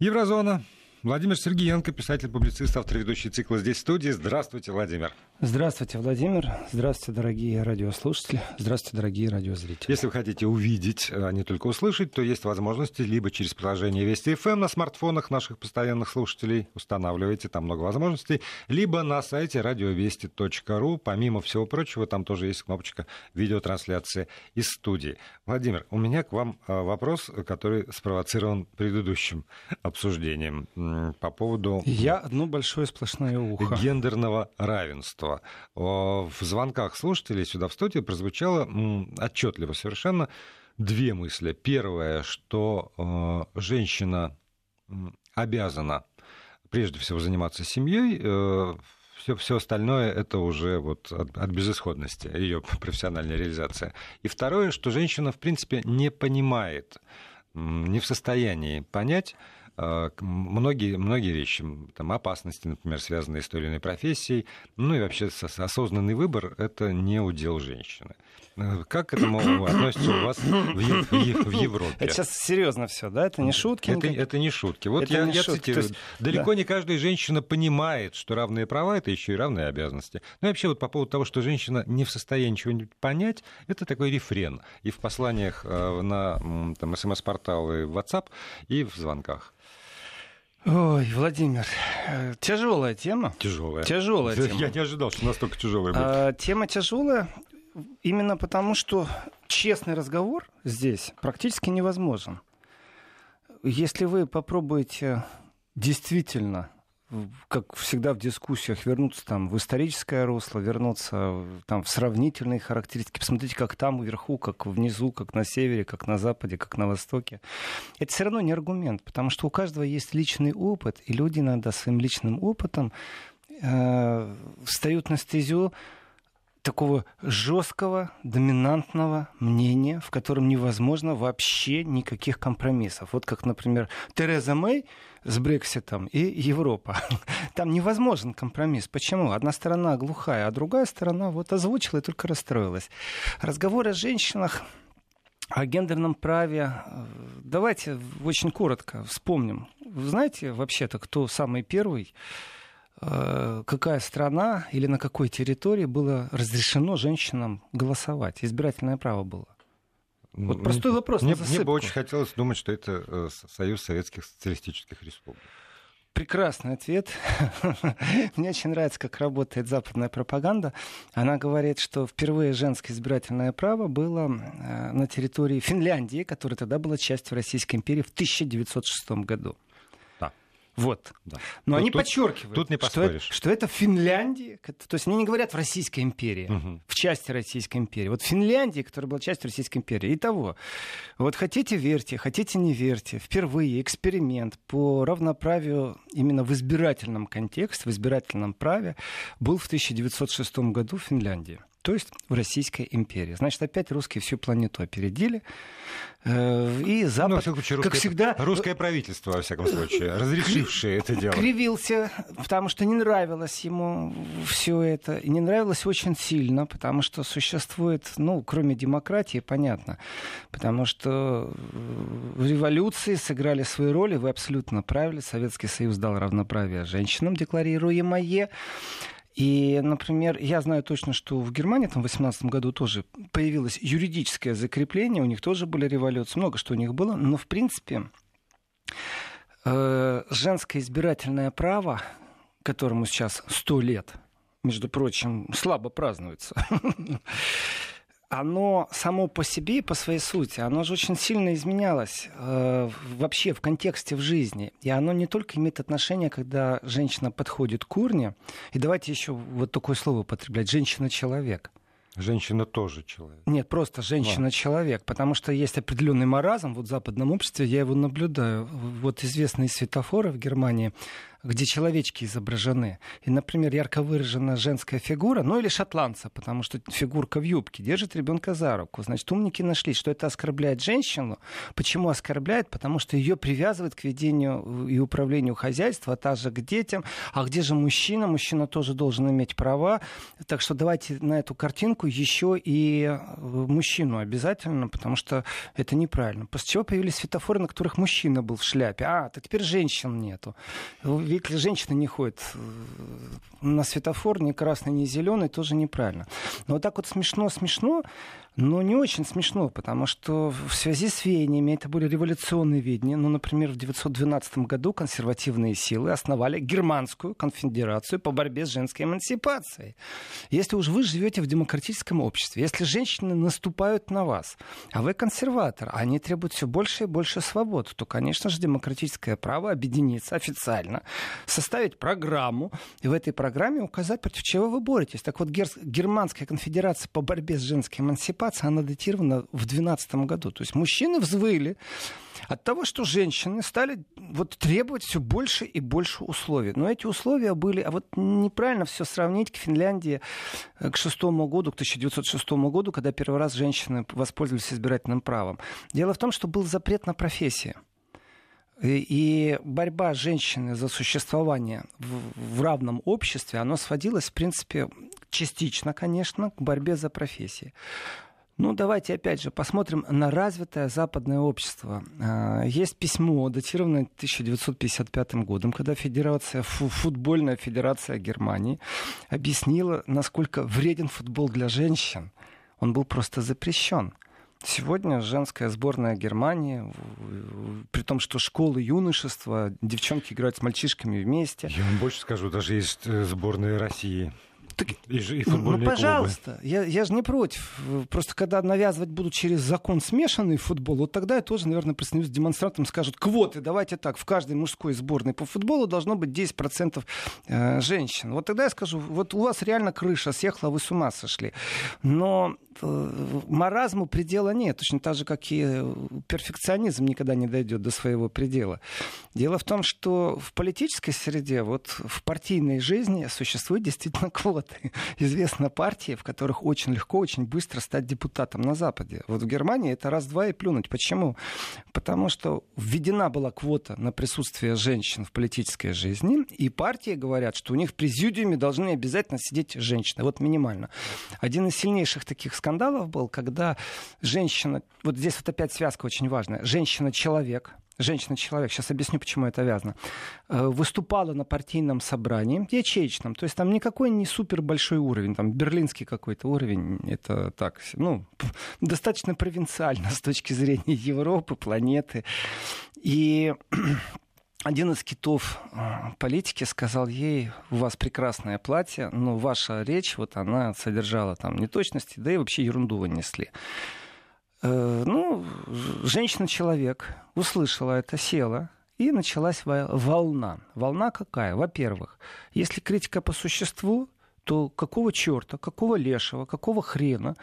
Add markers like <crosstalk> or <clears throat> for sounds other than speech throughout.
Еврозона. Владимир Сергеенко, писатель-публицист, автор ведущий цикла «Здесь в студии». Здравствуйте, Владимир. Здравствуйте, Владимир. Здравствуйте, дорогие радиослушатели. Здравствуйте, дорогие радиозрители. Если вы хотите увидеть, а не только услышать, то есть возможности либо через приложение Вести ФМ на смартфонах наших постоянных слушателей, устанавливайте, там много возможностей, либо на сайте радиовести.ру. Помимо всего прочего, там тоже есть кнопочка видеотрансляции из студии. Владимир, у меня к вам а, вопрос, который спровоцирован предыдущим обсуждением по поводу... Я одно большое сплошное ухо. Гендерного равенства. В звонках слушателей сюда в студию прозвучало отчетливо совершенно две мысли. Первое, что э, женщина обязана прежде всего заниматься семьей, все, э, все остальное это уже вот от, от безысходности, ее профессиональная реализация. И второе, что женщина, в принципе, не понимает, не в состоянии понять, многие, многие вещи, там, опасности, например, связанные с той или иной профессией, ну и вообще осознанный выбор – это не удел женщины. Э, как к этому относится у вас в, в, в <coughs> Европе? Это сейчас серьезно все, да? Это не шутки? Это, это не шутки. Вот это я, я шутки. цитирую. Есть, далеко да. не каждая женщина понимает, что равные права – это еще и равные обязанности. Ну и вообще вот по поводу того, что женщина не в состоянии чего-нибудь понять, это такой рефрен. И в посланиях э, на там, смс-портал и в WhatsApp, и в звонках. Ой, Владимир, э, тяжелая тема. Тяжелая. Тяжелая тема. Я не ожидал, что настолько тяжелая будет. А, тема тяжелая именно потому, что честный разговор здесь практически невозможен. Если вы попробуете действительно как всегда в дискуссиях, вернуться там в историческое русло, вернуться там в сравнительные характеристики, посмотрите, как там вверху, как внизу, как на севере, как на западе, как на востоке. Это все равно не аргумент, потому что у каждого есть личный опыт, и люди иногда своим личным опытом э, встают на стезю такого жесткого, доминантного мнения, в котором невозможно вообще никаких компромиссов. Вот как, например, Тереза Мэй с Брекситом и Европа. <laughs> Там невозможен компромисс. Почему? Одна сторона глухая, а другая сторона вот озвучила и только расстроилась. Разговоры о женщинах о гендерном праве. Давайте очень коротко вспомним. Вы знаете вообще-то, кто самый первый Э, какая страна или на какой территории было разрешено женщинам голосовать, избирательное право было? Вот простой вопрос. Мне, мне бы очень хотелось думать, что это э, Союз Советских Социалистических Республик. Прекрасный ответ. <laughs> Мне очень нравится, как работает западная пропаганда. Она говорит, что впервые женское избирательное право было э, на территории Финляндии, которая тогда была частью Российской империи в 1906 году. Вот. Да. Но тут, они тут, подчеркивают, тут не что, это, что это Финляндия. То есть они не говорят в Российской империи, угу. в части Российской империи. Вот Финляндия, которая была частью Российской империи. Итого, вот хотите верьте, хотите не верьте. Впервые эксперимент по равноправию именно в избирательном контексте, в избирательном праве был в 1906 году в Финляндии то есть в Российской империи. Значит, опять русские всю планету опередили. Э, и Запад, ну, случае, русское, как всегда... Русское правительство, во всяком случае, разрешившее это дело. Кривился, потому что не нравилось ему все это. И не нравилось очень сильно, потому что существует, ну, кроме демократии, понятно, потому что революции сыграли свою роль, и вы абсолютно правильно, Советский Союз дал равноправие женщинам, декларируемое. И, например, я знаю точно, что в Германии там, в 18 году тоже появилось юридическое закрепление, у них тоже были революции, много что у них было, но, в принципе, э, женское избирательное право, которому сейчас 100 лет, между прочим, слабо празднуется, <laughs> оно само по себе, по своей сути, оно же очень сильно изменялось э, вообще в контексте в жизни. И оно не только имеет отношение, когда женщина подходит к урне, и давайте еще вот такое слово употреблять, женщина-человек. Женщина тоже человек. Нет, просто женщина-человек, потому что есть определенный маразм вот в западном обществе, я его наблюдаю. Вот известные светофоры в Германии, где человечки изображены. И, например, ярко выраженная женская фигура, ну или шотландца, потому что фигурка в юбке, держит ребенка за руку. Значит, умники нашли, что это оскорбляет женщину. Почему оскорбляет? Потому что ее привязывает к ведению и управлению хозяйства, а также к детям. А где же мужчина? Мужчина тоже должен иметь права. Так что давайте на эту картинку еще и э, мужчину обязательно, потому что это неправильно. После чего появились светофоры, на которых мужчина был в шляпе. А, то теперь женщин нету. Если женщина не ходит э, на светофор, ни красный, ни зеленый, тоже неправильно. Но вот так вот смешно-смешно, но не очень смешно, потому что в связи с веяниями это были революционные видения. Ну, например, в 1912 году консервативные силы основали Германскую конфедерацию по борьбе с женской эмансипацией. Если уж вы живете в демократическом обществе, если женщины наступают на вас, а вы консерватор, а они требуют все больше и больше свобод, то, конечно же, демократическое право объединиться официально, составить программу и в этой программе указать, против чего вы боретесь. Так вот, Германская конфедерация по борьбе с женской эмансипацией эмансипация, она датирована в 2012 году. То есть мужчины взвыли от того, что женщины стали вот требовать все больше и больше условий. Но эти условия были, а вот неправильно все сравнить к Финляндии э, к шестому году, к 1906 году, когда первый раз женщины воспользовались избирательным правом. Дело в том, что был запрет на профессии. И борьба женщины за существование в, в равном обществе, она сводилась, в принципе, частично, конечно, к борьбе за профессии. Ну, давайте опять же посмотрим на развитое западное общество. А, есть письмо, датированное 1955 годом, когда Федерация, футбольная федерация Германии объяснила, насколько вреден футбол для женщин. Он был просто запрещен. Сегодня женская сборная Германии, при том, что школы юношества, девчонки играют с мальчишками вместе. Я вам больше скажу, даже есть э, сборная России. Так, и, и ну, пожалуйста, я, я же не против. Просто когда навязывать будут через закон смешанный футбол, вот тогда я тоже, наверное, присоединюсь к демонстрантам, скажут, квоты, давайте так, в каждой мужской сборной по футболу должно быть 10% э, женщин. Вот тогда я скажу, вот у вас реально крыша съехала, вы с ума сошли. Но э, маразму предела нет, точно так же, как и перфекционизм никогда не дойдет до своего предела. Дело в том, что в политической среде, вот в партийной жизни существует действительно <laughs> квоты <laughs> вот известна партии, в которых очень легко, очень быстро стать депутатом на Западе. Вот в Германии это раз-два и плюнуть. Почему? Потому что введена была квота на присутствие женщин в политической жизни, и партии говорят, что у них в президиуме должны обязательно сидеть женщины. Вот минимально. Один из сильнейших таких скандалов был, когда женщина, вот здесь вот опять связка очень важная, женщина-человек, женщина-человек, сейчас объясню, почему это вязано, э, выступала на партийном собрании, ячеечном, то есть там никакой не супер большой уровень, там берлинский какой-то уровень, это так, ну, достаточно провинциально <laughs> с точки зрения Европы, планеты. И <clears throat> один из китов э, политики сказал ей, у вас прекрасное платье, но ваша речь, вот она содержала там неточности, да и вообще ерунду вы несли. Э, ну, женщина-человек услышала это, села, и началась волна. Волна какая? Во-первых, если критика по существу, то какого черта, какого лешего, какого хрена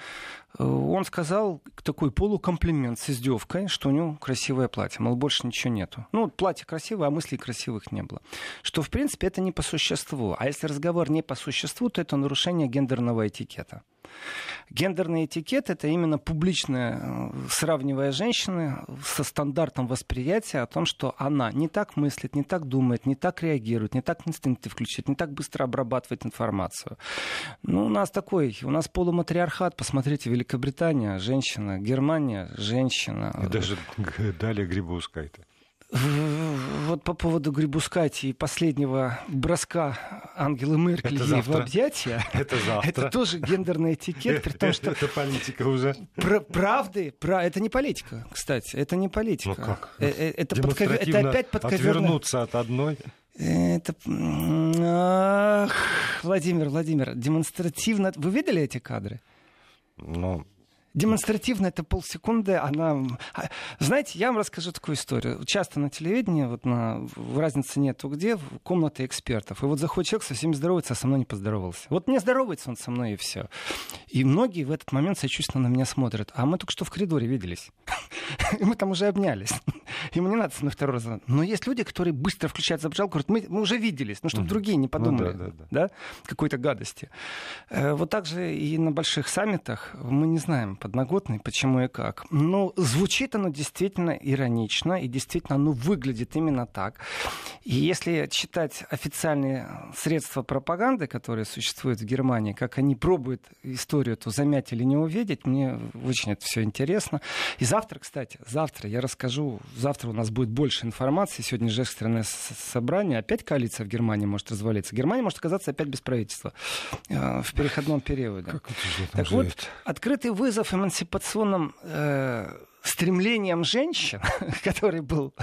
э, он сказал такой полукомплимент с издевкой, что у него красивое платье, мол, больше ничего нету. Ну, платье красивое, а мыслей красивых не было. Что, в принципе, это не по существу. А если разговор не по существу, то это нарушение гендерного этикета. Гендерный этикет — это именно публичное, э, сравнивая женщины со стандартом восприятия о том, что она не так мыслит, не так думает, не так реагирует, не так инстинкты включает, не так быстро обрабатывает информацию. Ну, у нас такой, у нас полуматриархат. Посмотрите, Великобритания — женщина, Германия — женщина. И даже далее Грибоускайте. Вот по поводу Грибускати и последнего броска Ангелы Меркель ей в объятия. <laughs> Это завтра. Это тоже гендерный этикет, при том, что... Это политика уже. Про правды, про... это не политика, кстати, это не политика. Ну как? Э, э, это, подков... это опять подковерно. Отвернуться от одной. Это... Ах, Владимир, Владимир, демонстративно... Вы видели эти кадры? Ну, демонстративно это полсекунды, она... А, знаете, я вам расскажу такую историю. Часто на телевидении, вот на... разницы нету где, комната экспертов. И вот заходит человек, со всеми здоровается, а со мной не поздоровался. Вот не здоровается он со мной, и все. И многие в этот момент сочувственно на меня смотрят. А мы только что в коридоре виделись. <laughs> И мы там уже обнялись. Ему не надо на второй раз. Но есть люди, которые быстро включают зажигалку, говорят, мы, мы уже виделись, ну, чтобы другие не подумали ну, да, да, да. Да? какой-то гадости. Э, вот так же и на больших саммитах мы не знаем, подноготный, почему и как. Но звучит оно действительно иронично, и действительно оно выглядит именно так. И если читать официальные средства пропаганды, которые существуют в Германии, как они пробуют историю эту замять или не увидеть, мне очень это все интересно. И завтра, кстати, завтра я расскажу, завтра у нас будет больше информации. Сегодня же экстренное собрание. Опять коалиция в Германии может развалиться. Германия может оказаться опять без правительства э, в переходном периоде. Как так вот, открытый вызов эмансипационным э, стремлением женщин, <laughs> который был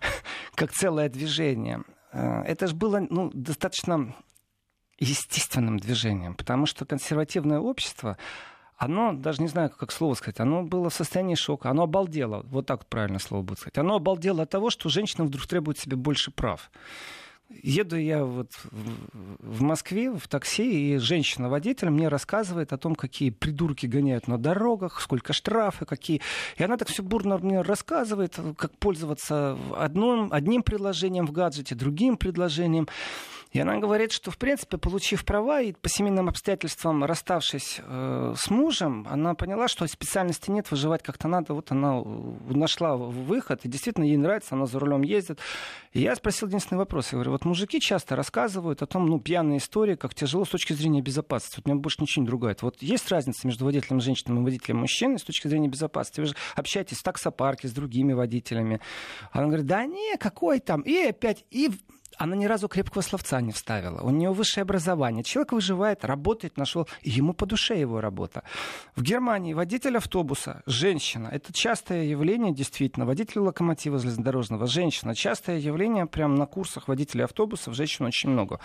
<laughs> как целое движение, э, это же было ну, достаточно естественным движением, потому что консервативное общество, оно, даже не знаю, как слово сказать, оно было в состоянии шока, оно обалдело, вот так вот правильно слово будет сказать, оно обалдело от того, что женщина вдруг требует себе больше прав. Еду я вот в Москве в такси, и женщина-водитель мне рассказывает о том, какие придурки гоняют на дорогах, сколько штрафы, какие... И она так все бурно мне рассказывает, как пользоваться одним, одним приложением в гаджете, другим предложением. И она говорит, что, в принципе, получив права и по семейным обстоятельствам расставшись э, с мужем, она поняла, что специальности нет, выживать как-то надо. Вот она нашла выход, и действительно ей нравится, она за рулем ездит. И я спросил единственный вопрос. Я говорю, вот мужики часто рассказывают о том, ну, пьяные истории, как тяжело с точки зрения безопасности. Вот меня больше ничего не другает. Вот есть разница между водителем женщины и водителем мужчины с точки зрения безопасности? Вы же общаетесь в таксопарке с другими водителями. Она говорит, да не, какой там? И опять, и она ни разу крепкого словца не вставила. У нее высшее образование. Человек выживает, работает, нашел. ему по душе его работа. В Германии водитель автобуса, женщина. Это частое явление, действительно. Водитель локомотива железнодорожного, женщина. Частое явление прямо на курсах водителей автобусов. Женщин очень много.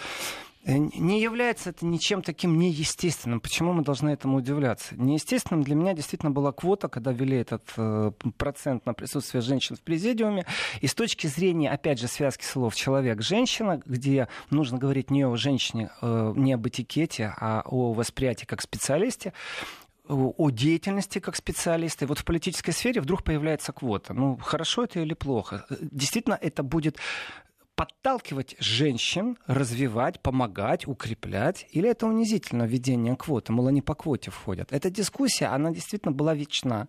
Э, не является это ничем таким неестественным. Почему мы должны этому удивляться? Неестественным для меня действительно была квота, когда ввели этот э, процент на присутствие женщин в президиуме. И с точки зрения, опять же, связки слов человек-женщина, где нужно говорить не о женщине, э, не об этикете, а о восприятии как специалисте, о деятельности как специалиста. И вот в политической сфере вдруг появляется квота. Ну, хорошо это или плохо? Действительно, это будет подталкивать женщин, развивать, помогать, укреплять? Или это унизительно введение квоты? Мол, они по квоте входят. Эта дискуссия, она действительно была вечна.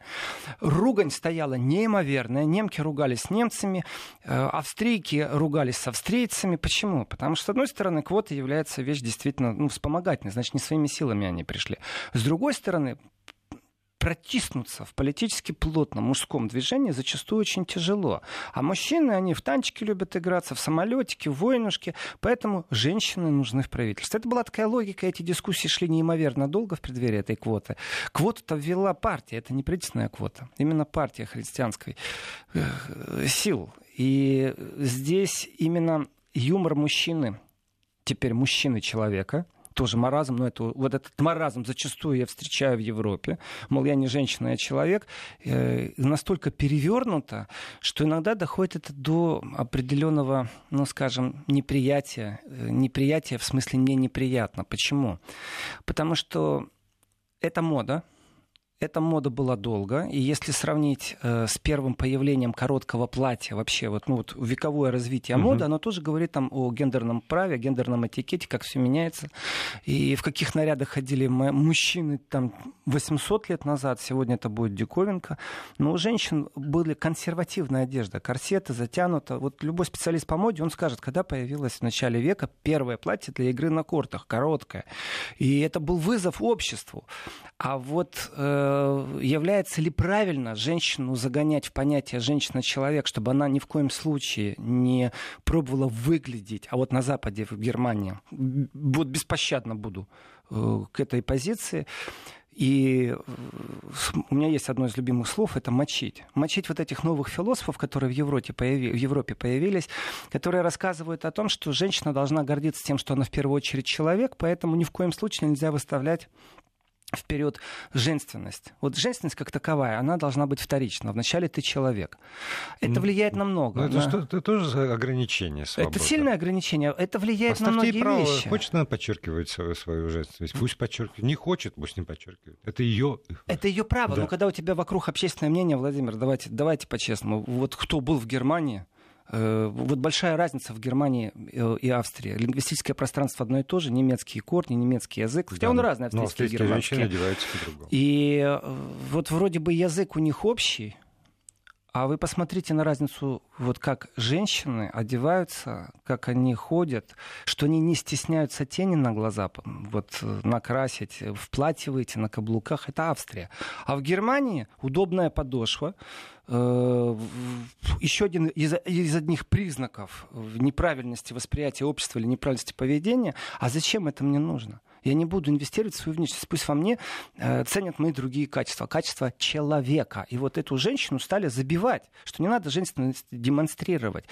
Ругань стояла неимоверная. Немки ругались с немцами, э, австрийки ругались с австрийцами. Почему? Потому что, с одной стороны, квота является вещь действительно ну, вспомогательной, значит, не своими силами они пришли. С другой стороны, протиснуться в политически плотном мужском движении зачастую очень тяжело. А мужчины, они в танчики любят играться, в самолетики, в войнушки, поэтому женщины нужны в правительстве. Это была такая логика, эти дискуссии шли неимоверно долго в преддверии этой квоты. Квоту-то ввела партия, это не правительственная квота, именно партия христианской э, сил. И здесь именно юмор мужчины, теперь мужчины человека, тоже маразм, но это, вот этот маразм зачастую я встречаю в Европе. Мол, я не женщина, я человек. Э, настолько перевернуто, что иногда доходит это до определенного, ну, скажем, неприятия. Э, неприятия в смысле мне неприятно. Почему? Потому что это мода, эта мода была долго, и если сравнить э, с первым появлением короткого платья, вообще вот, ну, вот вековое развитие моды, оно тоже говорит там о гендерном праве, гендерном этикете, как все меняется, и в каких нарядах ходили мужчины там 800 лет назад, сегодня это будет диковинка, но у женщин были консервативная одежда, корсеты затянуто. Вот любой специалист по моде, он скажет, когда появилось в начале века первое платье для игры на кортах, короткое, и это был вызов обществу. А вот э, является ли правильно женщину загонять в понятие женщина-человек, чтобы она ни в коем случае не пробовала выглядеть, а вот на Западе, в Германии, вот беспощадно буду э, к этой позиции. И э, у меня есть одно из любимых слов, это мочить. Мочить вот этих новых философов, которые в Европе, появи, в Европе появились, которые рассказывают о том, что женщина должна гордиться тем, что она в первую очередь человек, поэтому ни в коем случае нельзя выставлять вперед женственность. Вот женственность как таковая, она должна быть вторична. Вначале ты человек. Это влияет на много. Ну, это, на... что, это тоже ограничение свободы. Это сильное ограничение. Это влияет Оставьте на многие право. вещи. Хочет она подчеркивать свою, свою женственность, пусть подчеркивает. Не хочет, пусть не подчеркивает. Это ее. Это ее право. Да. Но когда у тебя вокруг общественное мнение, Владимир, давайте, давайте по-честному. Вот кто был в Германии, вот большая разница в Германии э, и Австрии. Лингвистическое пространство одно и то же, немецкие корни, немецкий язык, хотя да, он разный, австрийский и германский. И э, вот вроде бы язык у них общий, а вы посмотрите на разницу, вот как женщины одеваются, как они ходят, что они не стесняются тени на глаза вот, накрасить, в платье выйти, на каблуках. Это Австрия. А в Германии удобная подошва, Э, еще один из, из одних признаков неправильности восприятия общества или неправильности поведения. А зачем это мне нужно? Я не буду инвестировать в свою внешность. Пусть во мне э, ценят мои другие качества. Качество человека. И вот эту женщину стали забивать, что не надо женственность демонстрировать.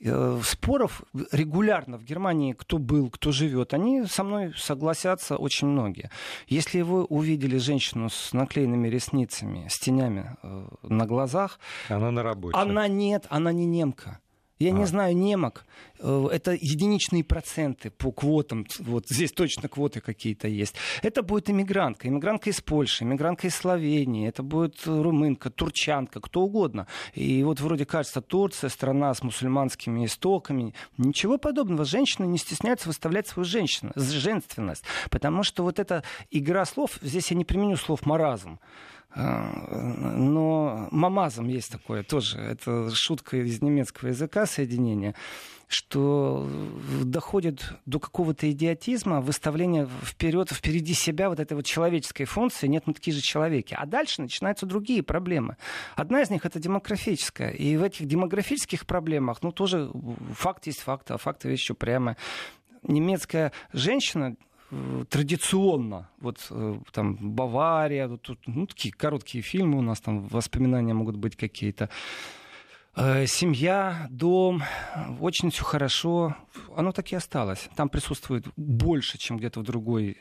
Э, споров регулярно в Германии, кто был, кто живет, они со мной согласятся очень многие. Если вы увидели женщину с наклеенными ресницами, с тенями э, на глазах... Она на работе. Она нет, она не немка. Я а. не знаю немок. Э, это единичные проценты по квотам. Вот здесь точно квоты какие-то есть. Это будет иммигрантка. Иммигрантка из Польши, иммигрантка из Словении. Это будет румынка, турчанка, кто угодно. И вот вроде кажется, Турция, страна с мусульманскими истоками. Ничего подобного. Женщины не стесняются выставлять свою женщину, женственность. Потому что вот эта игра слов, здесь я не применю слов маразм. А, но мамазом есть такое тоже. Это шутка из немецкого языка соединения что доходит до какого-то идиотизма, выставления вперед, впереди себя вот этой вот человеческой функции, нет, мы такие же человеки. А дальше начинаются другие проблемы. Одна из них это демографическая. И в этих демографических проблемах, ну, тоже факт есть факт, а факты вещь прямо. Немецкая женщина традиционно, вот э, там Бавария, вот тут, ну, такие короткие фильмы у нас, там воспоминания могут быть какие-то. Э, семья, дом, очень все хорошо. Оно так и осталось. Там присутствует больше, чем где-то в другой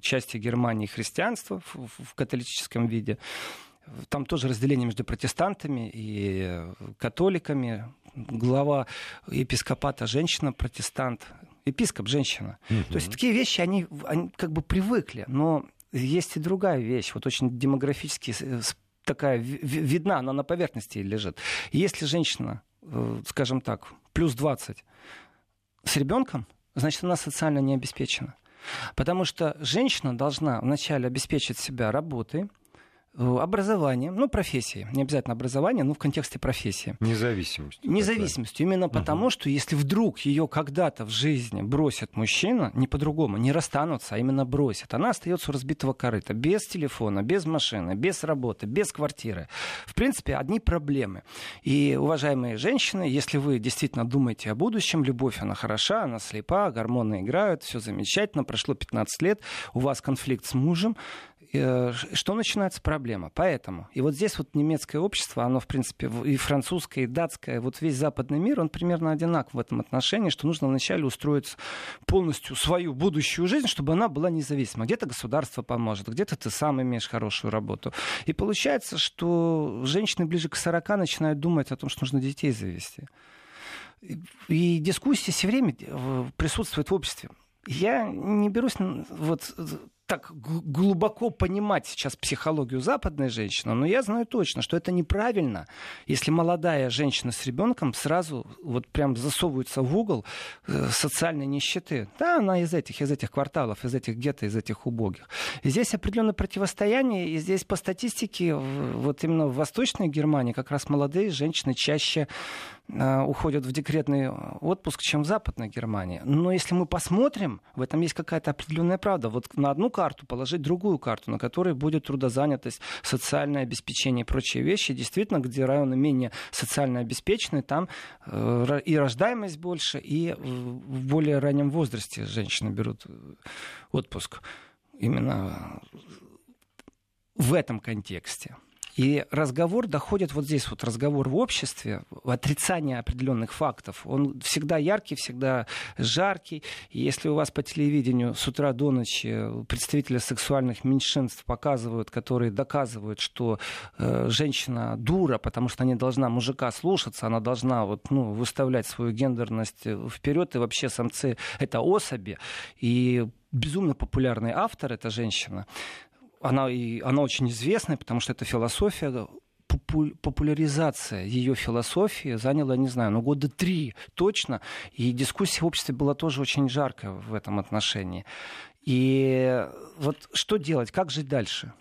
части Германии христианство в, католическом виде. Там тоже разделение между протестантами и католиками. Глава епископата женщина-протестант епископ женщина. Угу. То есть такие вещи, они, они как бы привыкли, но есть и другая вещь, вот очень демографически такая видна, она на поверхности лежит. Если женщина, э, скажем так, плюс 20 с ребенком, значит, она социально не обеспечена. Потому что женщина должна вначале обеспечить себя работой, образованием, ну, профессией, не обязательно образование, но в контексте профессии. Независимостью. Независимостью. Именно угу. потому, что если вдруг ее когда-то в жизни бросит мужчина, не по-другому, не расстанутся, а именно бросит, она остается у разбитого корыта, без телефона, без машины, без работы, без квартиры. В принципе, одни проблемы. И, уважаемые женщины, если вы действительно думаете о будущем, любовь, она хороша, она слепа, гормоны играют, все замечательно, прошло 15 лет, у вас конфликт с мужем, Э, что начинается проблема. Поэтому, и вот здесь вот немецкое общество, оно, в принципе, и французское, и датское, вот весь западный мир, он примерно одинаков в этом отношении, что нужно вначале устроить полностью свою будущую жизнь, чтобы она была независима. Где-то государство поможет, где-то ты сам имеешь хорошую работу. И получается, что женщины ближе к 40 начинают думать о том, что нужно детей завести. И дискуссия все время э, присутствует в обществе. Я не берусь вот так глубоко понимать сейчас психологию западной женщины, но я знаю точно, что это неправильно, если молодая женщина с ребенком сразу вот прям засовывается в угол э, социальной нищеты. Да, она из этих, из этих кварталов, из этих гетто, из этих убогих. И здесь определенное противостояние, и здесь по статистике вот именно в Восточной Германии как раз молодые женщины чаще уходят в декретный отпуск, чем в Западной Германии. Но если мы посмотрим, в этом есть какая-то определенная правда. Вот на одну карту положить другую карту, на которой будет трудозанятость, социальное обеспечение и прочие вещи. Действительно, где районы менее социально обеспечены, там э, и рождаемость больше, и в более раннем возрасте женщины берут э, отпуск. Именно в этом контексте. И разговор доходит вот здесь, вот разговор в обществе, отрицание определенных фактов. Он всегда яркий, всегда жаркий. И если у вас по телевидению с утра до ночи представители сексуальных меньшинств показывают, которые доказывают, что э, женщина дура, потому что она не должна мужика слушаться, она должна вот, ну, выставлять свою гендерность вперед, и вообще самцы — это особи. И безумно популярный автор, эта женщина, она, и, она очень известная, потому что это философия популяризация ее философии заняла, не знаю, ну, года три точно. И дискуссия в обществе была тоже очень жаркая в этом отношении. И вот что делать, как жить дальше?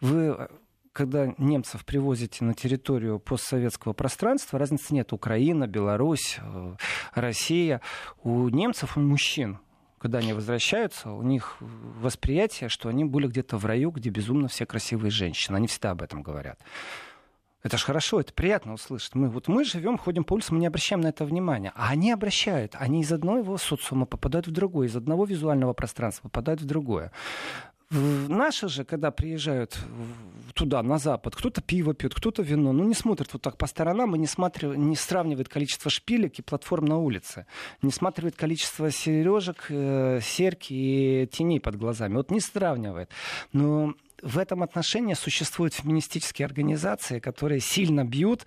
Вы когда немцев привозите на территорию постсоветского пространства, разницы нет. Украина, Беларусь, э, Россия. У немцев, у мужчин, когда они возвращаются, у них восприятие, что они были где-то в раю, где безумно все красивые женщины. Они всегда об этом говорят. Это ж хорошо, это приятно услышать. Мы, вот мы живем, ходим по улицам, мы не обращаем на это внимания. А они обращают. Они из одного социума попадают в другой, из одного визуального пространства попадают в другое. Наши же, когда приезжают туда, на Запад, кто-то пиво пьет, кто-то вино, ну не смотрят вот так по сторонам и не, смотрят, не сравнивает количество шпилек и платформ на улице, не сравнивает количество сережек, э, серьги и теней под глазами. Вот не сравнивает. Но в этом отношении существуют феминистические организации, которые сильно бьют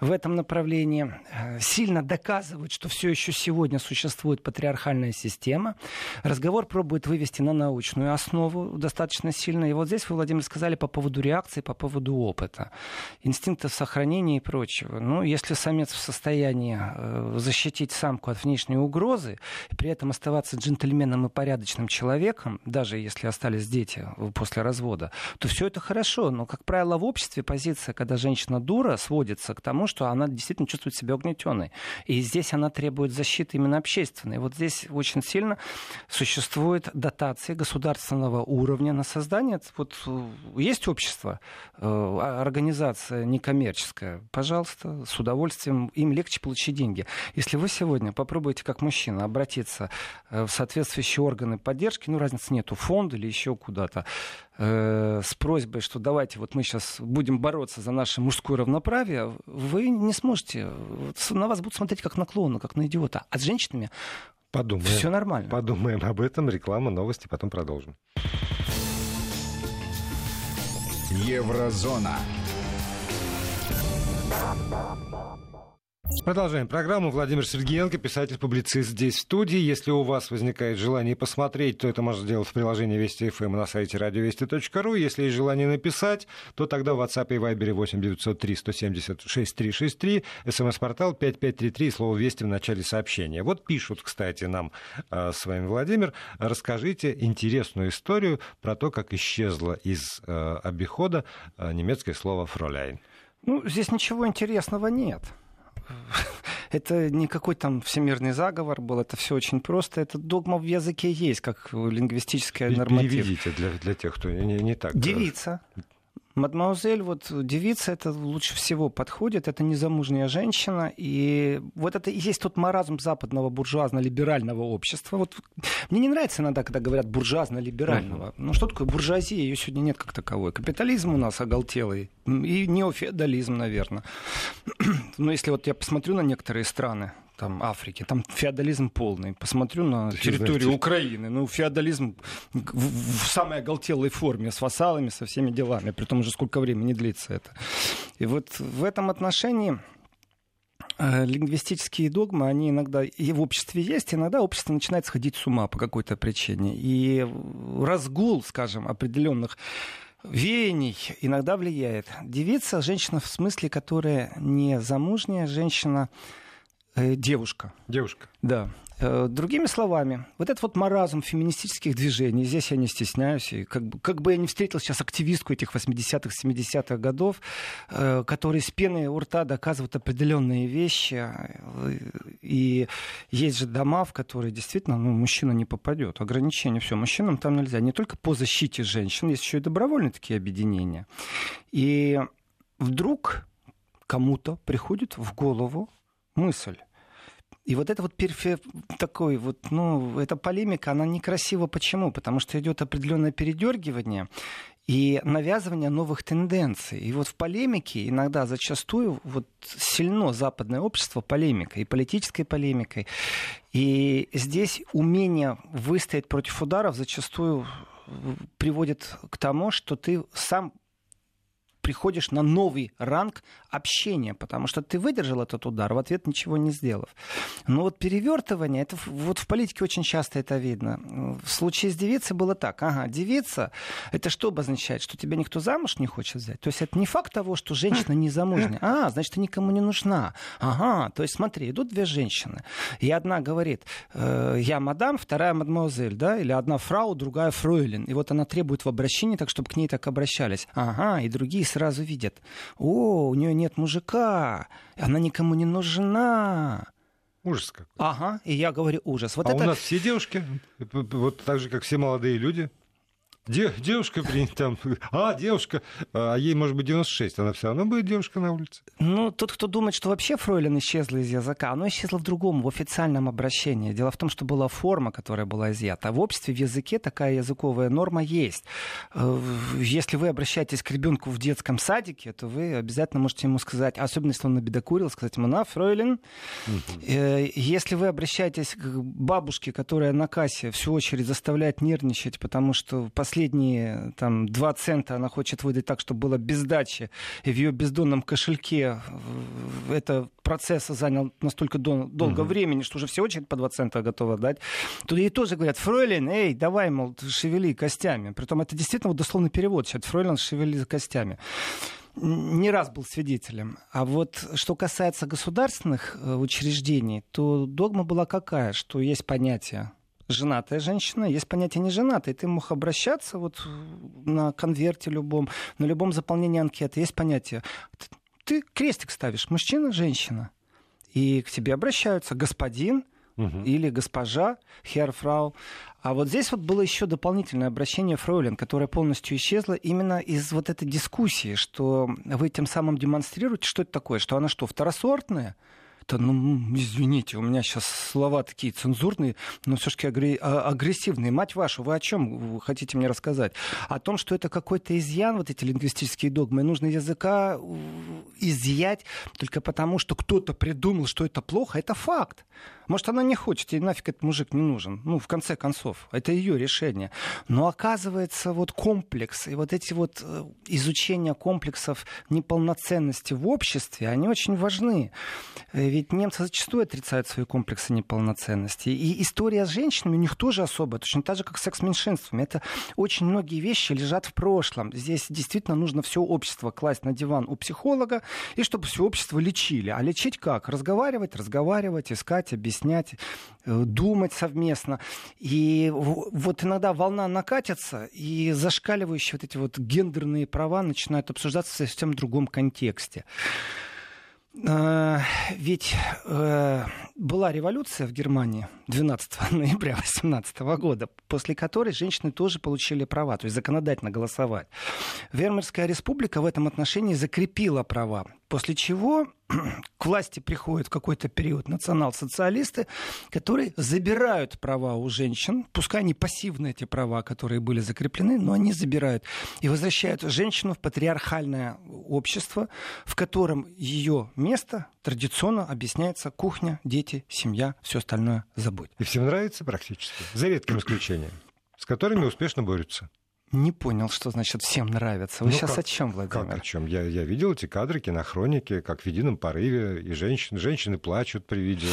в этом направлении, э, сильно доказывают, что все еще сегодня существует патриархальная система. Разговор пробует вывести на научную основу достаточно сильно. И вот здесь вы, Владимир, сказали по поводу реакции, по поводу опыта, инстинктов сохранения и прочего. Ну, если самец в состоянии э, защитить самку от внешней угрозы, при этом оставаться джентльменом и порядочным человеком, даже если остались дети после развода, то все это хорошо. Но, как правило, в обществе позиция, когда женщина дура, сводится к тому, что она действительно чувствует себя угнетенной. И здесь она требует защиты именно общественной. Вот здесь очень сильно существует дотации государственного уровня на создание. Вот э, есть общество, э, организация некоммерческая, пожалуйста, с удовольствием, им легче получить деньги. Если вы сегодня попробуете как мужчина обратиться э, в соответствующие органы поддержки, ну, разницы нету, фонд или еще куда-то, э, с просьбой, что давайте вот мы сейчас будем бороться за наше мужское равноправие, вы не сможете. На вас будут смотреть как на клоуна, как на идиота. А с женщинами Подумаем. Все нормально. Подумаем об этом. Реклама, новости, потом продолжим. Еврозона. Продолжаем программу. Владимир Сергеенко, писатель-публицист здесь в студии. Если у вас возникает желание посмотреть, то это можно сделать в приложении Вести ФМ на сайте радиовести.ру. Если есть желание написать, то тогда в WhatsApp и Viber 8 903 170 6363, смс-портал 5533 слово «Вести» в начале сообщения. Вот пишут, кстати, нам э, с вами, Владимир, расскажите интересную историю про то, как исчезло из э, обихода э, немецкое слово «фроляйн». Ну, здесь ничего интересного нет. <laughs> это не какой там всемирный заговор был, это все очень просто. Это догма в языке есть, как лингвистическая норматив. Переведите для, для тех, кто не, не так. Девица. Мадмаузель, вот девица, это лучше всего подходит, это незамужняя женщина, и вот это и есть тот маразм западного буржуазно-либерального общества. Вот мне не нравится иногда, когда говорят буржуазно-либерального. Uh-huh. Ну что такое буржуазия? Ее сегодня нет как таковой. Капитализм у нас оголтелый, и неофеодализм, наверное. <clears throat> Но если вот я посмотрю на некоторые страны, там, Африки. Там феодализм полный. Посмотрю на территорию знаете... Украины. Ну, феодализм в, в самой оголтелой форме, с вассалами, со всеми делами. При том же, сколько времени длится это. И вот в этом отношении э, лингвистические догмы, они иногда и в обществе есть, иногда общество начинает сходить с ума по какой-то причине. И разгул, скажем, определенных веяний иногда влияет. Девица, женщина в смысле, которая не замужняя, женщина девушка. Девушка. Да. Э, другими словами, вот этот вот маразм феминистических движений, здесь я не стесняюсь, и как, бы, как бы я не встретил сейчас активистку этих 80-х, 70-х годов, э, которые с пеной у рта доказывают определенные вещи, и есть же дома, в которые действительно ну, мужчина не попадет, ограничения, все, мужчинам там нельзя, не только по защите женщин, есть еще и добровольные такие объединения. И вдруг кому-то приходит в голову мысль. И вот это вот перфе... такой вот, ну, эта полемика, она некрасива. Почему? Потому что идет определенное передергивание. и навязывание новых тенденций. И вот в полемике иногда зачастую вот сильно западное общество полемикой, и политической полемикой. И здесь умение выстоять против ударов зачастую приводит к тому, что ты сам приходишь на новый ранг общения, потому что ты выдержал этот удар, в ответ ничего не сделав. Но вот перевертывание, это вот в политике очень часто это видно. В случае с девицей было так. Ага, девица, это что обозначает? Что тебя никто замуж не хочет взять? То есть это не факт того, что женщина не замужняя. <laughs> А, значит, ты никому не нужна. Ага, то есть смотри, идут две женщины. И одна говорит, э, я мадам, вторая мадемуазель, да, или одна фрау, другая фройлен. И вот она требует в обращении так, чтобы к ней так обращались. Ага, и другие сразу видят, о, у нее нет мужика, она никому не нужна. Ужас какой. Ага, и я говорю ужас. Вот а это... у нас все девушки, вот так же, как все молодые люди, Де, девушка, там, а, девушка, а ей, может быть, 96, она все равно будет девушка на улице. Ну, тот, кто думает, что вообще Фройлен исчезла из языка, оно исчезло в другом, в официальном обращении. Дело в том, что была форма, которая была изъята. В обществе, в языке такая языковая норма есть. Э, если вы обращаетесь к ребенку в детском садике, то вы обязательно можете ему сказать, особенно если он набедокурил, сказать ему, на, Фройлен. Э, если вы обращаетесь к бабушке, которая на кассе всю очередь заставляет нервничать, потому что по последние там, 2 цента она хочет выдать так, чтобы было без дачи, и в ее бездонном кошельке это процесс занял настолько дол- долго угу. времени, что уже все очередь по 2 цента готова дать, то ей тоже говорят, Фройлен, эй, давай, мол, шевели костями. Притом это действительно вот дословный перевод сейчас, Фройлен, шевели костями не раз был свидетелем. А вот что касается государственных э, учреждений, то догма была какая, что есть понятие женатая женщина, есть понятие неженатый. Ты мог обращаться вот на конверте любом, на любом заполнении анкеты. Есть понятие. Ты крестик ставишь, мужчина, женщина. И к тебе обращаются господин угу. или госпожа, херфрау. А вот здесь вот было еще дополнительное обращение Фройлен, которое полностью исчезло именно из вот этой дискуссии, что вы тем самым демонстрируете, что это такое, что она что, второсортная? Это, ну, извините, у меня сейчас слова такие цензурные, но все-таки а, агрессивные. Мать вашу, вы о чем вы хотите мне рассказать? О том, что это какой-то изъян, вот эти лингвистические догмы, нужно языка изъять только потому, что кто-то придумал, что это плохо, это факт. Может, она не хочет, ей нафиг этот мужик не нужен. Ну, в конце концов, это ее решение. Но оказывается, вот комплекс и вот эти вот э, изучения комплексов неполноценности в обществе, они очень важны. Э, ведь немцы зачастую отрицают свои комплексы неполноценности. И история с женщинами у них тоже особая, точно так же, как секс с меньшинствами. Это очень многие вещи лежат в прошлом. Здесь действительно нужно все общество класть на диван у психолога, и чтобы все общество лечили. А лечить как? Разговаривать, разговаривать, искать, объяснять объяснять, э, думать совместно. И вот иногда волна накатится, и зашкаливающие вот эти вот гендерные права начинают обсуждаться в совсем другом контексте. Э, ведь э, была революция в Германии 12 <laughs> ноября 18 года, после которой женщины тоже получили права, то есть законодательно голосовать. Вермерская республика в этом отношении закрепила права, после чего <clears throat> к власти приходят в какой-то период национал-социалисты, которые забирают права у женщин, пускай они пассивные эти права, которые были закреплены, но они забирают и возвращают женщину в патриархальное общество, в котором ее место традиционно объясняется кухня, дети, семья, все остальное забудь. И всем нравится практически, за редким исключением, с которыми успешно борются. Не понял, что значит всем нравится. Вы ну, сейчас как, о чем, Владимир? Как о чем? Я, я видел эти кадры, кинохроники, как в едином порыве, и женщины, женщины плачут при виде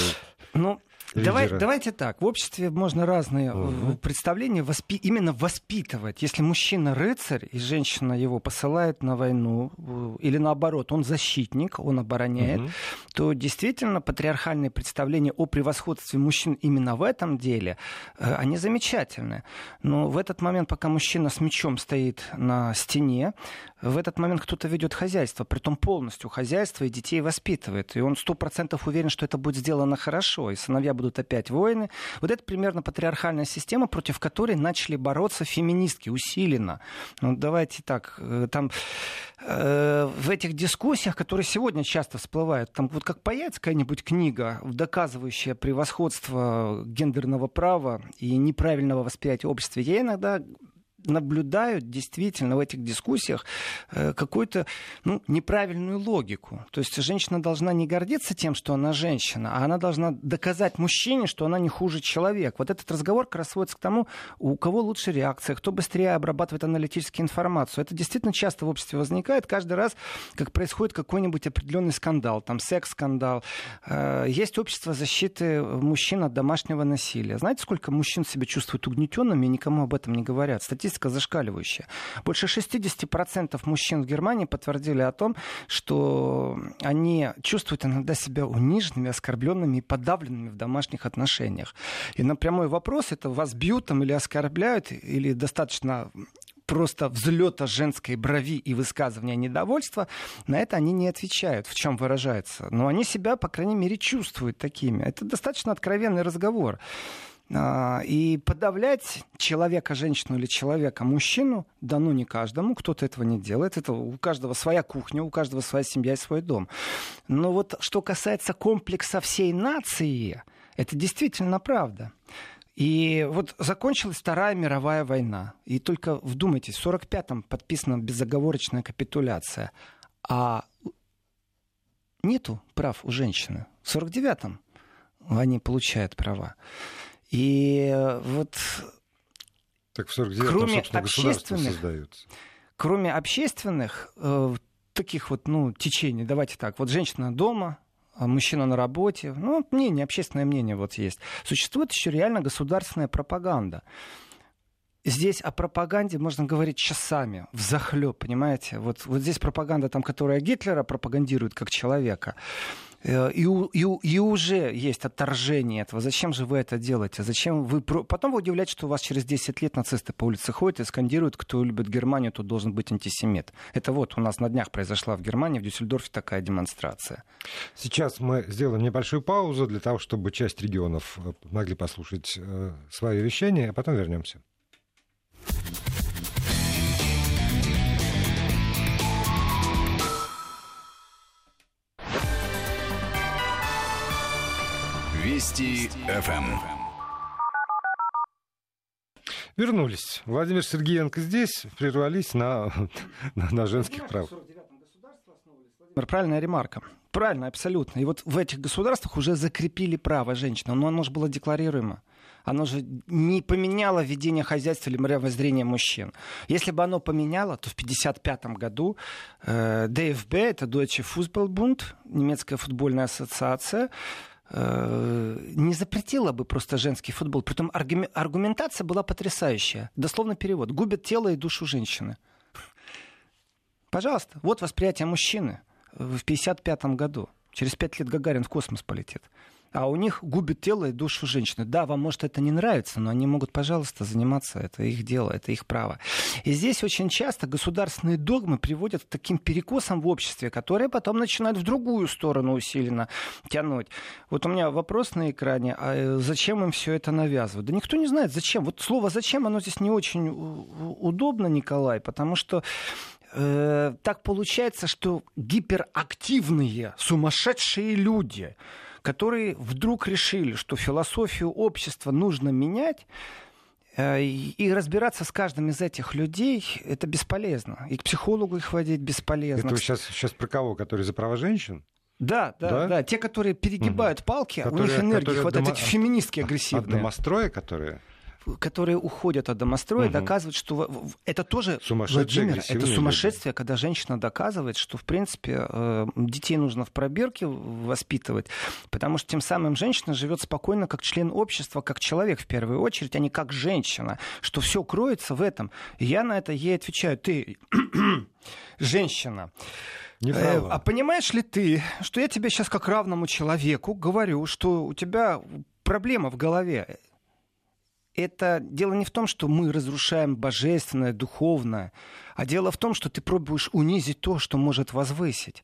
ну, Давай, давайте так. В обществе можно разные угу. представления воспи... именно воспитывать. Если мужчина рыцарь, и женщина его посылает на войну, э, или наоборот, он защитник, он обороняет, угу. то действительно патриархальные представления о превосходстве мужчин именно в этом деле, э, они замечательны. Но в этот момент, пока мужчина с мечом стоит на стене, в этот момент кто-то ведет хозяйство, притом полностью хозяйство и детей воспитывает. И он сто процентов уверен, что это будет сделано хорошо, и сыновья будут опять воины. Вот это примерно патриархальная система, против которой начали бороться феминистки усиленно. Ну, давайте так, э, там э, в этих дискуссиях, которые сегодня часто всплывают, там вот как появится какая-нибудь книга, доказывающая превосходство гендерного права и неправильного восприятия общества, я иногда наблюдают действительно в этих дискуссиях э, какую-то ну, неправильную логику. То есть женщина должна не гордиться тем, что она женщина, а она должна доказать мужчине, что она не хуже человек. Вот этот разговор как раз сводится к тому, у кого лучше реакция, кто быстрее обрабатывает аналитическую информацию. Это действительно часто в обществе возникает каждый раз, как происходит какой-нибудь определенный скандал, там секс-скандал. Э, есть общество защиты мужчин от домашнего насилия. Знаете, сколько мужчин себя чувствуют угнетенными и никому об этом не говорят? Статистика зашкаливающая. Больше 60% мужчин в Германии подтвердили о том, что они чувствуют иногда себя униженными, оскорбленными и подавленными в домашних отношениях. И на прямой вопрос, это вас бьют там или оскорбляют, или достаточно просто взлета женской брови и высказывания недовольства, на это они не отвечают. В чем выражается? Но они себя, по крайней мере, чувствуют такими. Это достаточно откровенный разговор. А, и подавлять человека, женщину или человека, мужчину, да ну не каждому, кто-то этого не делает. Это у каждого своя кухня, у каждого своя семья и свой дом. Но вот что касается комплекса всей нации, это действительно правда. И вот закончилась Вторая мировая война. И только вдумайтесь, в 45-м подписана безоговорочная капитуляция. А нету прав у женщины. В 49-м они получают права. И вот так в 49-м, кроме общественных, создаются. Кроме общественных э, таких вот ну, течений, давайте так, вот женщина дома, а мужчина на работе, ну, мнение, общественное мнение вот есть. Существует еще реально государственная пропаганда. Здесь о пропаганде можно говорить часами, в захлеб, понимаете? Вот, вот здесь пропаганда, там, которая Гитлера пропагандирует как человека. Э, и, и, и уже есть отторжение этого. Зачем же вы это делаете? Зачем вы... Потом вы удивляетесь, что у вас через 10 лет нацисты по улице ходят и скандируют, кто любит Германию, тот должен быть антисемит. Это вот у нас на днях произошла в Германии, в Дюссельдорфе такая демонстрация. Сейчас мы сделаем небольшую паузу для того, чтобы часть регионов э, могли послушать э, свое вещание, а потом вернемся. Вести ФМ. Эм. Вернулись. Владимир Сергеенко здесь. Прервались на, на, на женских правах. Правильная ремарка. Правильно, абсолютно. И вот в этих государствах уже закрепили право женщины, но оно же было декларируемо. Оно же не поменяло ведение хозяйства или мировоззрение мужчин. Если бы оно поменяло, то в 1955 году э, ДФБ, это Deutsche Fußballbund, немецкая футбольная ассоциация, не запретила бы просто женский футбол. Притом аргументация была потрясающая. Дословно перевод. Губит тело и душу женщины. Пожалуйста, вот восприятие мужчины в 1955 году. Через пять лет Гагарин в космос полетит а у них губит тело и душу женщины. Да, вам может это не нравится, но они могут, пожалуйста, заниматься, это их дело, это их право. И здесь очень часто государственные догмы приводят к таким перекосам в обществе, которые потом начинают в другую сторону усиленно тянуть. Вот у меня вопрос на экране, а э, зачем им все это навязывают? Да никто не знает, зачем. Вот слово «зачем» оно здесь не очень удобно, Николай, потому что э, так получается, что гиперактивные, сумасшедшие люди, которые вдруг решили, что философию общества нужно менять, э, и разбираться с каждым из этих людей это бесполезно. И к психологу их водить бесполезно. Это сейчас, сейчас про кого? Которые за права женщин? Да, да, да, да. Те, которые перегибают угу. палки, которые, у них энергии хватает. Дома... Эти феминистки агрессивные. От домостроя, которые? Которые уходят от домостроя, угу. доказывают, что это тоже, Владимир, это сумасшествие, люди. когда женщина доказывает, что, в принципе, э, детей нужно в пробирке воспитывать, потому что тем самым женщина живет спокойно как член общества, как человек в первую очередь, а не как женщина, что все кроется в этом. И я на это ей отвечаю, ты <clears throat> женщина. Э, а понимаешь ли ты, что я тебе сейчас как равному человеку говорю, что у тебя проблема в голове это дело не в том, что мы разрушаем божественное, духовное, а дело в том, что ты пробуешь унизить то, что может возвысить.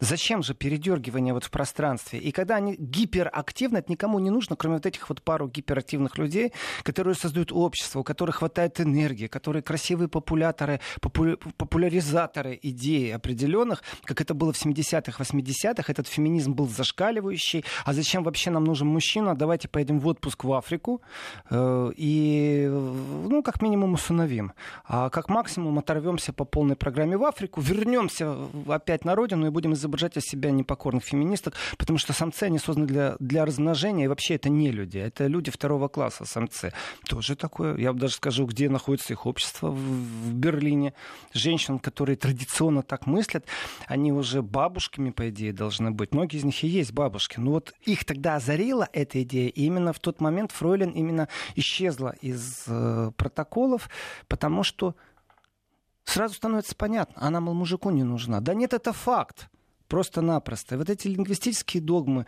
Зачем же передергивание вот в пространстве? И когда они гиперактивны, это никому не нужно, кроме вот этих вот пару гиперактивных людей, которые создают общество, у которых хватает энергии, которые красивые популяторы, попу- популяризаторы идей определенных, как это было в 70-х, 80-х. Этот феминизм был зашкаливающий. А зачем вообще нам нужен мужчина? Давайте поедем в отпуск в Африку э, и, ну, как минимум усыновим. А как максимум оторвемся по полной программе в Африку, вернемся опять на родину и будем изображать изображать из себя непокорных феминисток, потому что самцы, они созданы для, для размножения, и вообще это не люди, это люди второго класса, самцы. Тоже такое, я даже скажу, где находится их общество в, в Берлине. Женщин, которые традиционно так мыслят, они уже бабушками, по идее, должны быть. Многие из них и есть бабушки. Но вот их тогда озарила эта идея, и именно в тот момент Фройлен именно исчезла из э, протоколов, потому что сразу становится понятно, она, мол, мужику не нужна. Да нет, это факт. Просто-напросто. Вот эти лингвистические догмы,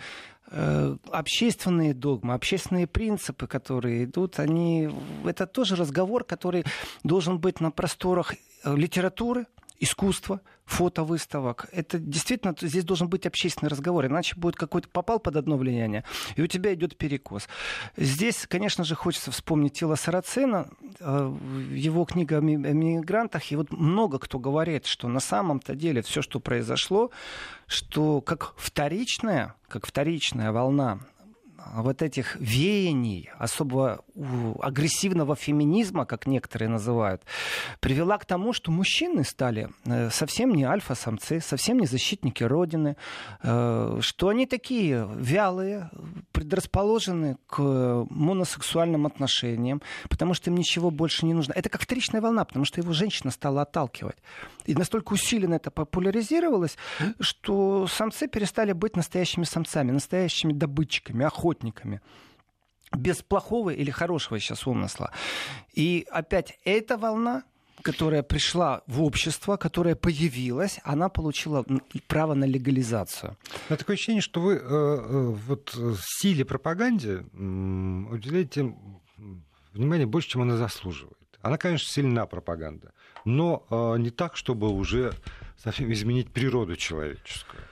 э, общественные догмы, общественные принципы, которые идут, они... Это тоже разговор, который должен быть на просторах э, литературы, искусства, фотовыставок. Это действительно, здесь должен быть общественный разговор, иначе будет какой-то попал под одно влияние, и у тебя идет перекос. Здесь, конечно же, хочется вспомнить тело Сарацина, э, его книга о мигрантах, и вот много кто говорит, что на самом-то деле все, что произошло, что как вторичная, как вторичная волна вот этих веяний, особо агрессивного феминизма, как некоторые называют, привела к тому, что мужчины стали э, совсем не альфа-самцы, совсем не защитники Родины, э, что они такие вялые, предрасположены к моносексуальным отношениям, потому что им ничего больше не нужно. Это как вторичная волна, потому что его женщина стала отталкивать. И настолько усиленно это популяризировалось, что самцы перестали быть настоящими самцами, настоящими добытчиками, охотниками без плохого или хорошего сейчас умысла. И опять эта волна которая пришла в общество, которая появилась, она получила право на легализацию. Но такое ощущение, что вы э, э вот э, силе пропаганде уделяете внимание больше, чем она заслуживает. Она, конечно, сильна пропаганда, но э, не так, чтобы уже совсем изменить природу человеческую.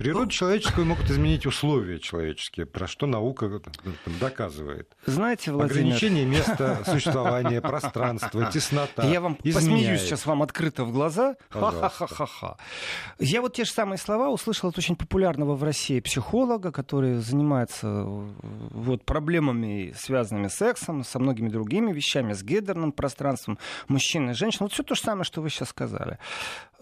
Природу ну, человеческую <laughs> могут изменить условия человеческие, про что наука доказывает. Знаете, Владимир... Ограничение места <laughs> существования, пространства, теснота. Я вам изменяет. посмеюсь сейчас вам открыто в глаза. Ха-ха-ха-ха. Я вот те же самые слова услышал от очень популярного в России психолога, который занимается вот, проблемами, связанными с сексом, со многими другими вещами, с гендерным пространством мужчин и женщин. Вот все то же самое, что вы сейчас сказали.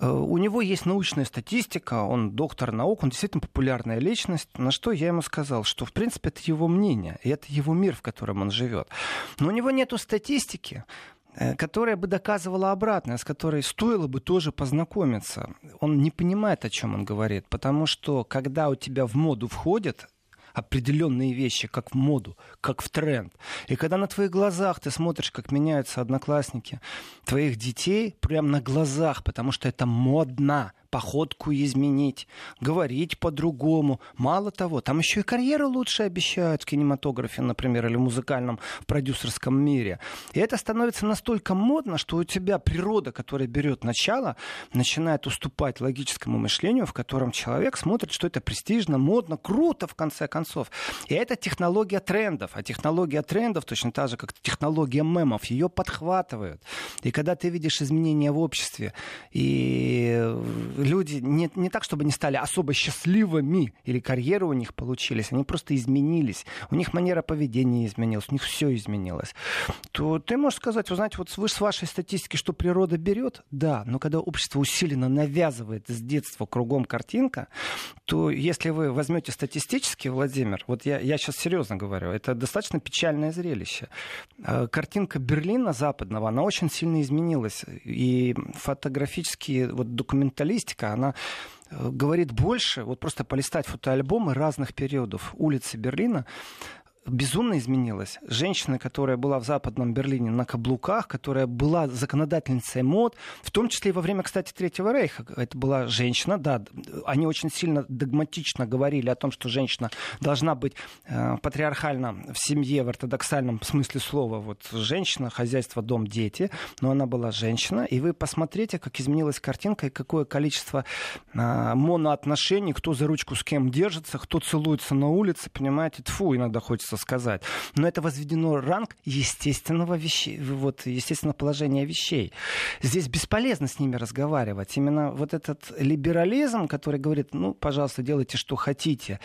Э, у него есть научная статистика, он доктор наук, он действительно популярная личность, на что я ему сказал, что в принципе это его мнение, и это его мир, в котором он живет. Но у него нет статистики, э, которая бы доказывала обратное, с которой стоило бы тоже познакомиться. Он не понимает, о чем он говорит, потому что когда у тебя в моду входит определенные вещи, как в моду, как в тренд. И когда на твоих глазах ты смотришь, как меняются одноклассники твоих детей, прямо на глазах, потому что это модно, походку изменить, говорить по-другому. Мало того, там еще и карьеру лучше обещают в кинематографе, например, или в музыкальном, в продюсерском мире. И это становится настолько модно, что у тебя природа, которая берет начало, начинает уступать логическому мышлению, в котором человек смотрит, что это престижно, модно, круто, в конце концов. И это технология трендов. А технология трендов, точно так же, как технология мемов, ее подхватывают. И когда ты видишь изменения в обществе, и люди не, не так, чтобы они стали особо счастливыми или карьеры у них получились, они просто изменились. У них манера поведения изменилась, у них все изменилось. То ты можешь сказать, вы знаете, вот вы с вашей статистики, что природа берет, да, но когда общество усиленно навязывает с детства кругом картинка, то если вы возьмете статистически, Владимир, вот я, я сейчас серьезно говорю, это достаточно печальное зрелище. А, картинка Берлина западного, она очень сильно изменилась. И фотографические вот документалисты статистика, она э, говорит больше, вот просто полистать фотоальбомы разных периодов. Улицы Берлина, безумно изменилась. Женщина, которая была в Западном Берлине на каблуках, которая была законодательницей мод, в том числе и во время, кстати, Третьего Рейха. Это была женщина, да, они очень сильно догматично говорили о том, что женщина должна быть э, патриархально в семье, в ортодоксальном смысле слова. Вот женщина, хозяйство, дом, дети, но она была женщина. И вы посмотрите, как изменилась картинка и какое количество э, моноотношений, кто за ручку с кем держится, кто целуется на улице, понимаете, тфу, иногда хочется сказать. Но это возведено ранг естественного вещей, вот, естественного положения вещей. Здесь бесполезно с ними разговаривать. Именно вот этот либерализм, который говорит, ну, пожалуйста, делайте, что хотите,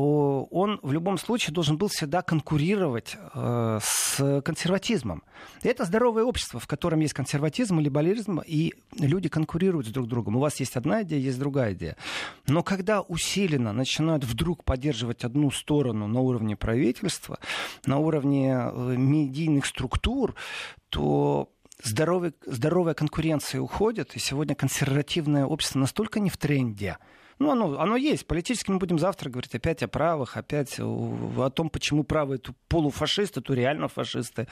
он в любом случае должен был всегда конкурировать э, с консерватизмом. Это здоровое общество, в котором есть консерватизм и либерализм, и люди конкурируют с друг другом. У вас есть одна идея, есть другая идея. Но когда усиленно начинают вдруг поддерживать одну сторону на уровне правительства, на уровне э, медийных структур, то здоровый, здоровая конкуренция уходит, и сегодня консервативное общество настолько не в тренде, ну, оно, оно есть. Политически мы будем завтра говорить опять о правых, опять о том, почему правые то полуфашисты, то реально фашисты.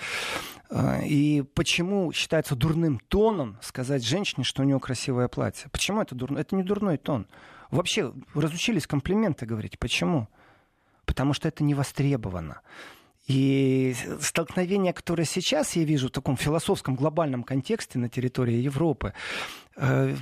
А, и почему считается дурным тоном сказать женщине, что у нее красивое платье. Почему это дурно? Это не дурной тон. Вообще разучились комплименты говорить. Почему? Потому что это не востребовано. И столкновение, которое сейчас я вижу в таком философском глобальном контексте на территории Европы, э,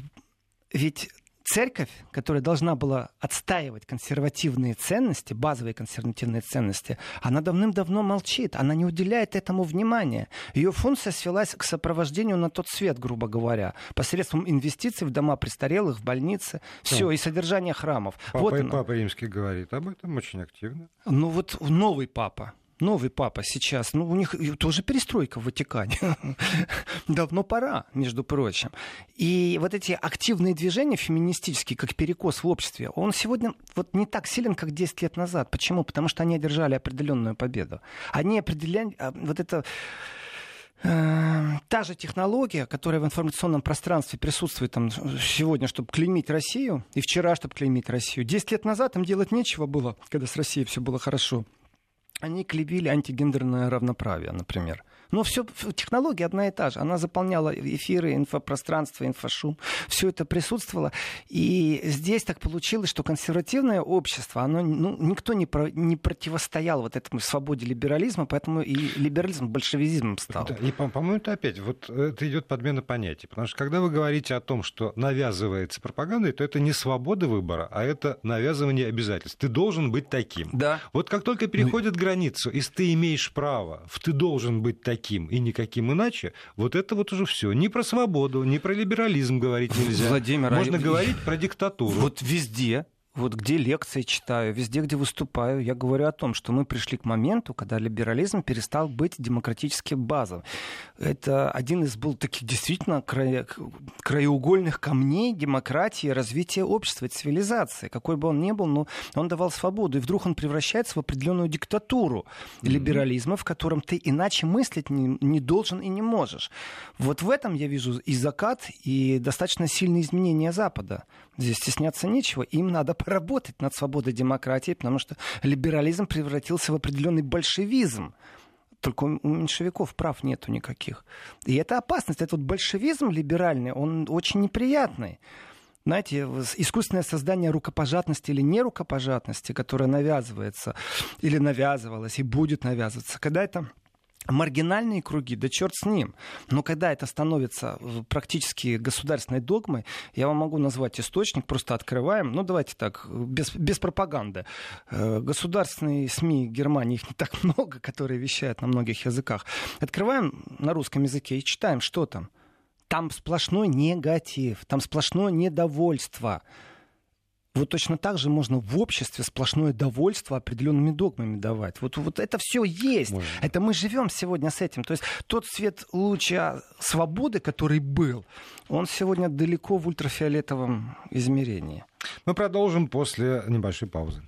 ведь церковь, которая должна была отстаивать консервативные ценности, базовые консервативные ценности, она давным-давно молчит, она не уделяет этому внимания. Ее функция свелась к сопровождению на тот свет, грубо говоря, посредством инвестиций в дома престарелых, в больницы, все, и содержание храмов. Папа, вот Папа Римский говорит об этом очень активно. Ну вот новый папа, новый папа сейчас, ну, у них тоже перестройка в Ватикане. <laughs> Давно пора, между прочим. И вот эти активные движения феминистические, как перекос в обществе, он сегодня вот не так силен, как 10 лет назад. Почему? Потому что они одержали определенную победу. Они определяли... А, вот это э, та же технология, которая в информационном пространстве присутствует там сегодня, чтобы клеймить Россию, и вчера, чтобы клеймить Россию. Десять лет назад им делать нечего было, когда с Россией все было хорошо они клебили антигендерное равноправие, например. Но все, технология одна и та же. Она заполняла эфиры, инфопространство, инфошум. Все это присутствовало. И здесь так получилось, что консервативное общество, оно, ну, никто не, про, не противостоял вот этому свободе либерализма, поэтому и либерализм большевизмом стал. Да, и, по-моему, это опять, вот это идет подмена понятий. Потому что когда вы говорите о том, что навязывается пропагандой, то это не свобода выбора, а это навязывание обязательств. Ты должен быть таким. Да. Вот как только переходит ну... границу, если ты имеешь право, ты должен быть таким, таким и никаким иначе, вот это вот уже все. Ни про свободу, ни про либерализм говорить нельзя. Владимир, Можно а... говорить про диктатуру. Вот везде вот где лекции читаю, везде, где выступаю, я говорю о том, что мы пришли к моменту, когда либерализм перестал быть демократически базовым. Это один из был таких действительно края, краеугольных камней демократии, развития общества, цивилизации. Какой бы он ни был, но он давал свободу. И вдруг он превращается в определенную диктатуру mm-hmm. либерализма, в котором ты иначе мыслить не, не должен и не можешь. Вот в этом я вижу и закат, и достаточно сильные изменения Запада. Здесь стесняться нечего. Им надо поработать над свободой демократии, потому что либерализм превратился в определенный большевизм. Только у меньшевиков прав нету никаких. И это опасность. Этот вот большевизм либеральный, он очень неприятный. Знаете, искусственное создание рукопожатности или нерукопожатности, которое навязывается или навязывалось и будет навязываться, когда это маргинальные круги, да черт с ним. Но когда это становится практически государственной догмой, я вам могу назвать источник, просто открываем, ну давайте так, без, без пропаганды. Э, государственные СМИ Германии, их не так <laughs> много, которые вещают на многих языках. Открываем на русском языке и читаем, что там. Там сплошной негатив, там сплошное недовольство. Вот точно так же можно в обществе сплошное довольство определенными догмами давать. Вот, вот это все есть. Можно. Это мы живем сегодня с этим. То есть тот свет луча свободы, который был, он сегодня далеко в ультрафиолетовом измерении. Мы продолжим после небольшой паузы.